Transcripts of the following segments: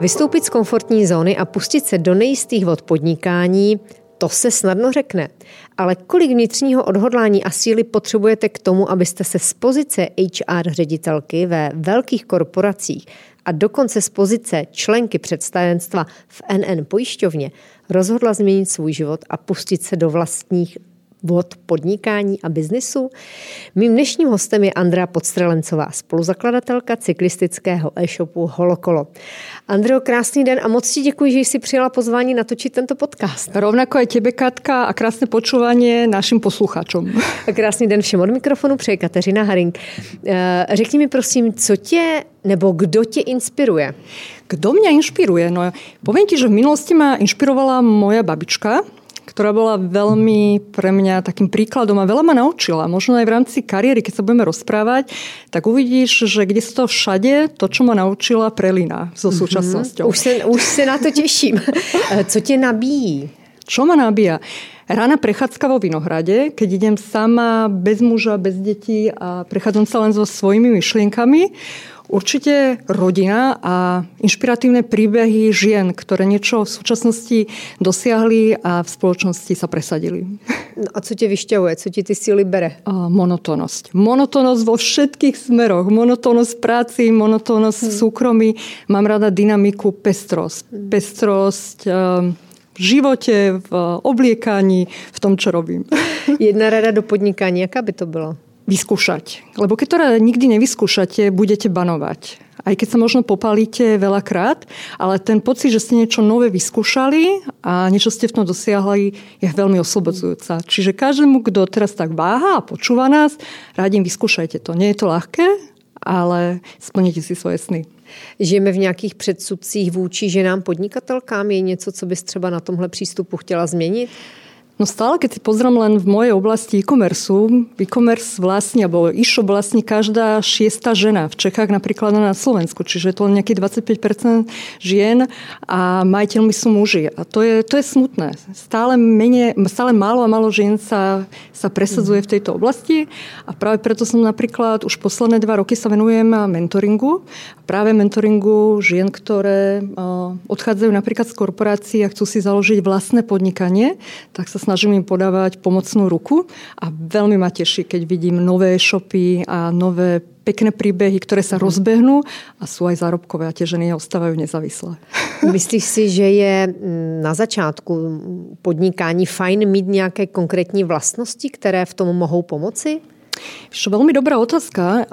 Vystoupit z komfortní zóny a pustit se do nejistých vod podnikání, to se snadno řekne. Ale kolik vnitřního odhodlání a síly potřebujete k tomu, abyste se z pozice HR ředitelky ve velkých korporacích a dokonce z pozice členky představenstva v NN pojišťovně rozhodla změnit svůj život a pustit se do vlastních vod podnikání a biznisu. Mým dnešním hostem je Andrea Podstrelencová, spoluzakladatelka cyklistického e-shopu Holokolo. Andreo, krásný den a moc ti děkuji, že jsi přijela pozvání natočit tento podcast. Rovnako aj tebe, Katka, a krásné počúvanie našim posluchačům. A krásný den všem od mikrofonu přeje Kateřina Haring. Eh, řekni mi prosím, co tě nebo kdo tě inspiruje? Kdo mňa inšpiruje? No, poviem ti, že v minulosti ma inšpirovala moja babička, ktorá bola veľmi pre mňa takým príkladom a veľa ma naučila. Možno aj v rámci kariéry, keď sa budeme rozprávať, tak uvidíš, že kde to všade, to, čo ma naučila, prelína so mhm. súčasnosťou. Mm-hmm. Už, se, už na to teším. Co tě nabíjí? Čo ma nabíja? Rána prechádzka vo Vinohrade, keď idem sama, bez muža, bez detí a prechádzam sa len so svojimi myšlienkami. Určite rodina a inšpiratívne príbehy žien, ktoré niečo v súčasnosti dosiahli a v spoločnosti sa presadili. No a co tě vyšťahuje? Co ti ty síly bere? monotónnosť. Monotónnosť vo všetkých smeroch. Monotónnosť práci, monotónnosť hmm. v súkromí. Mám rada dynamiku, pestrosť. Hmm. Pestrosť v živote, v obliekaní, v tom, čo robím. Jedna rada do podnikání, jaká by to byla? Vyskúšať. Lebo keď to nikdy nevyskúšate, budete banovať. Aj keď sa možno popalíte veľakrát, ale ten pocit, že ste niečo nové vyskúšali a niečo ste v tom dosiahli, je veľmi oslobodzujúca. Čiže každému, kto teraz tak váha a počúva nás, rádim vyskúšajte to. Nie je to ľahké, ale splníte si svoje sny. Žijeme v nějakých předsudcích vůči ženám podnikatelkám? Je něco, co bys třeba na tomhle přístupu chtěla změnit? No stále, keď si pozriem len v mojej oblasti e-commerce, e-commerce vlastní, alebo e-shop vlastní každá šiesta žena. V Čechách napríklad na Slovensku, čiže je to len nejaký 25% žien a majiteľmi sú muži. A to je, to je smutné. Stále, menej, stále málo a málo žien sa, sa presadzuje v tejto oblasti a práve preto som napríklad už posledné dva roky sa venujem mentoringu. Práve mentoringu žien, ktoré odchádzajú napríklad z korporácií a chcú si založiť vlastné podnikanie, tak sa snažím im podávať pomocnú ruku a veľmi ma teší, keď vidím nové shopy a nové pekné príbehy, ktoré sa rozbehnú a sú aj zárobkové a tie ženy ostávajú nezávislé. Myslíš si, že je na začátku podnikání fajn mít nějaké konkrétní vlastnosti, které v tom mohou pomoci? Veľmi dobrá otázka.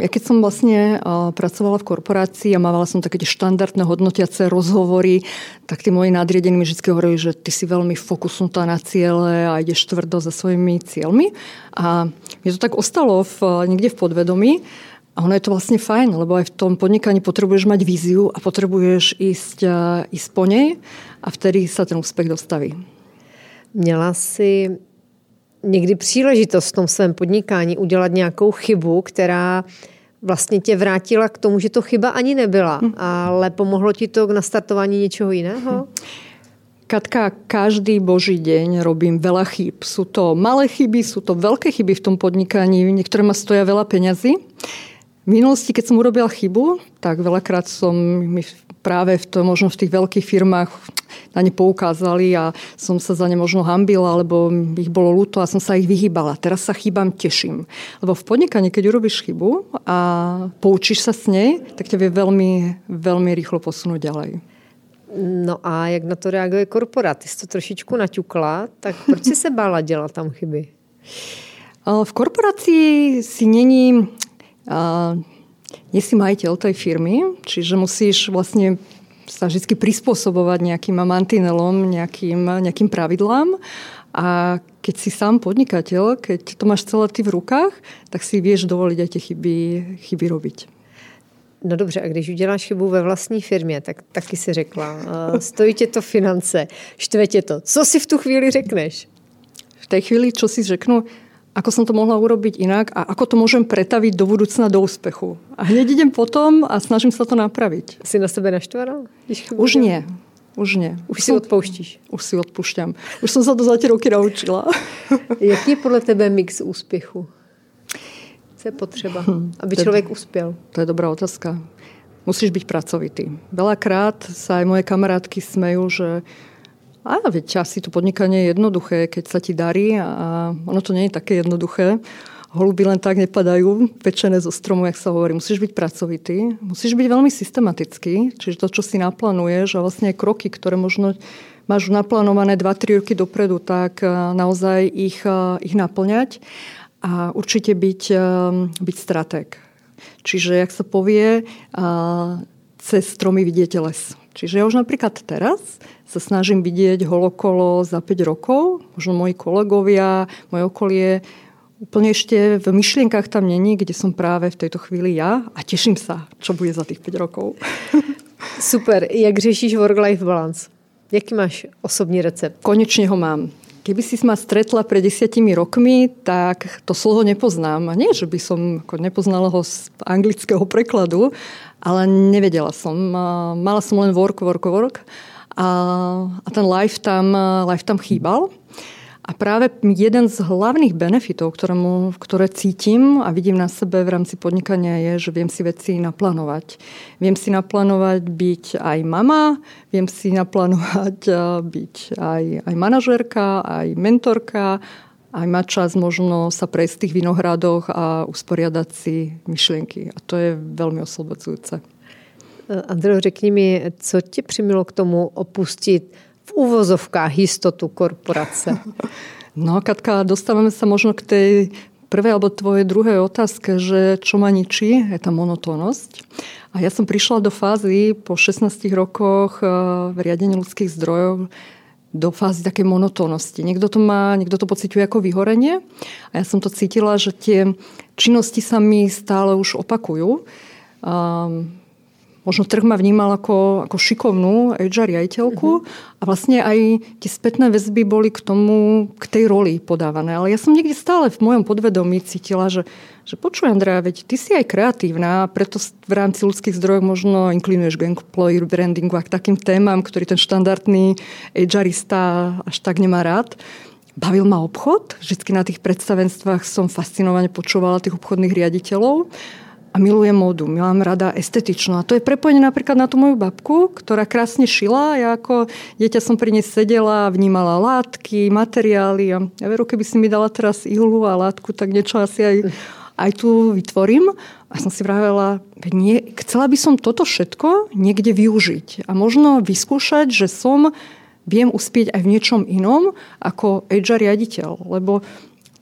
Ja keď som vlastne pracovala v korporácii a mávala som také tie štandardné hodnotiace rozhovory, tak tí moji nadriedení mi vždy hovorili, že ty si veľmi fokusnutá na ciele a ideš tvrdo za svojimi cieľmi. A mne to tak ostalo v, niekde v podvedomí. A ono je to vlastne fajn, lebo aj v tom podnikaní potrebuješ mať víziu a potrebuješ ísť, ísť po nej a vtedy sa ten úspech dostaví. Měla si někdy příležitost v tom svém podnikání udělat nějakou chybu, která vlastně tě vrátila k tomu, že to chyba ani nebyla, hm. ale pomohlo ti to k nastartování něčeho jiného? Hm. Katka, každý boží deň robím veľa chýb. Sú to malé chyby, sú to veľké chyby v tom podnikaní, niektoré ma stoja veľa peňazí. V minulosti, keď som urobila chybu, tak veľakrát som mi práve v to, možno v tých veľkých firmách na ne poukázali a som sa za ne možno hambila, alebo ich bolo ľúto a som sa ich vyhýbala. Teraz sa chýbam teším. Lebo v podnikaní, keď urobíš chybu a poučíš sa s nej, tak ťa vie veľmi, veľmi rýchlo posunúť ďalej. No a jak na to reaguje korporát? Ty jsi to trošičku naťukla, tak proč si se bála dělat tam chyby? V korporácii si není nie si majiteľ tej firmy, čiže musíš vlastne sa vždy prispôsobovať nejakým mantinelom, nejakým, nejakým pravidlám. A keď si sám podnikateľ, keď to máš celé ty v rukách, tak si vieš dovoliť aj tie chyby, chyby robiť. No dobře, a když uděláš chybu ve vlastní firmě, tak taky si řekla, stojí tě to finance, štve tě to. Co si v tu chvíli řekneš? V tej chvíli, čo si řeknu, ako som to mohla urobiť inak a ako to môžem pretaviť do budúcna do úspechu. A hneď idem potom a snažím sa to napraviť. Si na sebe naštvaná? Už nie. Už nie. Už si odpouštíš? Už si odpúšťam. Už som sa to za tie roky naučila. Jaký je podle tebe mix úspěchu? Co je potřeba, hm, aby člověk uspěl? To je dobrá otázka. musíš byť pracovitý. Veľakrát sa aj moje kamarátky smejú, že a veď asi to podnikanie je jednoduché, keď sa ti darí a ono to nie je také jednoduché. Holuby len tak nepadajú, pečené zo stromu, jak sa hovorí. Musíš byť pracovitý, musíš byť veľmi systematický, čiže to, čo si naplánuješ a vlastne kroky, ktoré možno máš naplánované 2-3 roky dopredu, tak naozaj ich, ich naplňať a určite byť, byť stratég. Čiže, jak sa povie, cez stromy vidíte les. Čiže ja už napríklad teraz sa snažím vidieť holokolo za 5 rokov. Možno moji kolegovia, moje okolie úplne ešte v myšlienkach tam není, kde som práve v tejto chvíli ja a teším sa, čo bude za tých 5 rokov. Super. Jak řešíš work-life balance? Jaký máš osobní recept? Konečne ho mám. Keby si ma stretla pred desiatimi rokmi, tak to slovo nepoznám. A nie, že by som ako nepoznala ho z anglického prekladu, ale nevedela som. Mala som len work, work, work a, a ten life tam, life tam chýbal. A práve jeden z hlavných benefitov, ktorému, ktoré cítim a vidím na sebe v rámci podnikania je, že viem si veci naplánovať. Viem si naplánovať byť aj mama, viem si naplánovať byť aj, aj manažérka, aj mentorka, aj mať čas možno sa prejsť v tých vinohradoch a usporiadať si myšlienky. A to je veľmi oslobodzujúce. Andrej, řekni mi, co tě přimilo k tomu opustit úvozovkách jistotu korporace? No, Katka, dostávame sa možno k tej prvej alebo tvojej druhej otázke, že čo ma ničí, je tá monotónnosť. A ja som prišla do fázy po 16 rokoch eh, v riadení ľudských zdrojov do fázy takej monotónnosti. Niekto to má, niekto to pociťuje ako vyhorenie a ja som to cítila, že tie činnosti sa mi stále už opakujú. Um, možno trh ma vnímal ako, ako šikovnú HR riaditeľku uh-huh. a vlastne aj tie spätné väzby boli k tomu, k tej roli podávané. Ale ja som niekde stále v mojom podvedomí cítila, že, že počuj Andrea, veď ty si aj kreatívna, preto v rámci ľudských zdrojov možno inklinuješ k employer brandingu a k takým témam, ktorý ten štandardný HRista až tak nemá rád. Bavil ma obchod, vždy na tých predstavenstvách som fascinovane počúvala tých obchodných riaditeľov a milujem módu. Mám rada estetičnú. A to je prepojené napríklad na tú moju babku, ktorá krásne šila. Ja ako dieťa som pri nej sedela, vnímala látky, materiály. A ja veru, keby si mi dala teraz ihlu a látku, tak niečo asi aj, aj tu vytvorím. A som si vravela, nie, chcela by som toto všetko niekde využiť. A možno vyskúšať, že som viem uspieť aj v niečom inom ako HR riaditeľ. Lebo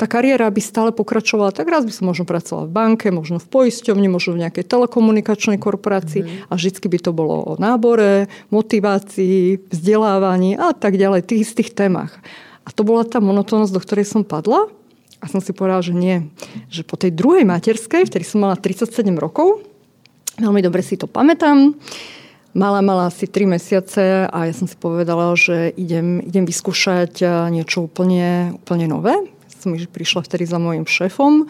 tá kariéra by stále pokračovala, tak raz by som možno pracovala v banke, možno v poisťovni, možno v nejakej telekomunikačnej korporácii mm-hmm. a vždy by to bolo o nábore, motivácii, vzdelávaní a tak ďalej, tých istých témach. A to bola tá monotónnosť, do ktorej som padla a som si povedala, že nie. Že po tej druhej materskej, vtedy som mala 37 rokov, veľmi dobre si to pamätám, Mala, mala asi 3 mesiace a ja som si povedala, že idem, idem vyskúšať niečo úplne, úplne nové som prišla vtedy za môjim šéfom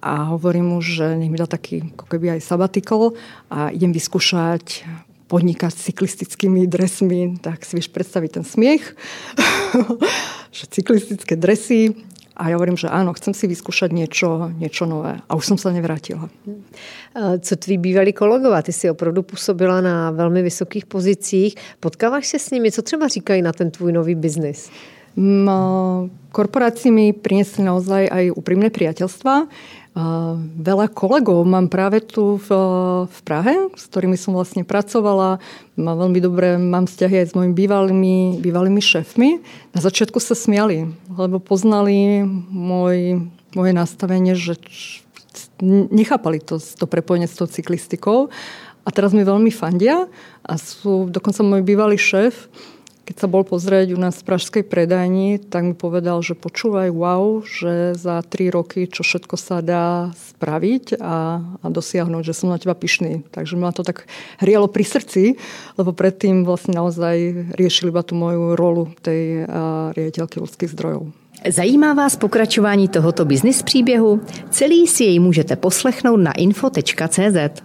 a hovorím mu, že nech mi dá taký ako keby aj sabbatical a idem vyskúšať podnikať s cyklistickými dresmi, tak si vieš predstaviť ten smiech, že cyklistické dresy a ja hovorím, že áno, chcem si vyskúšať niečo, niečo nové. A už som sa nevrátila. Co tví bývalí kolegové? Ty si opravdu působila na velmi vysokých pozicích. Potkáváš se s nimi? Co třeba říkají na ten tvůj nový biznis? Korporácie mi priniesli naozaj aj úprimné priateľstva. Veľa kolegov mám práve tu v Prahe, s ktorými som vlastne pracovala. Mám veľmi dobré, mám vzťahy aj s mojimi bývalými, bývalými šéfmi. Na začiatku sa smiali, lebo poznali môj, moje nastavenie, že nechápali to, to prepojenie s tou cyklistikou. A teraz mi veľmi fandia a sú dokonca môj bývalý šéf, keď sa bol pozrieť u nás v pražskej predajni, tak mi povedal, že počúvaj, wow, že za tri roky, čo všetko sa dá spraviť a, a dosiahnuť, že som na teba pyšný. Takže ma to tak hrialo pri srdci, lebo predtým vlastne naozaj riešili iba tú moju rolu tej riaditeľky ľudských zdrojov. Zajímá vás pokračování tohoto biznis příběhu? Celý si jej můžete poslechnout na info.cz.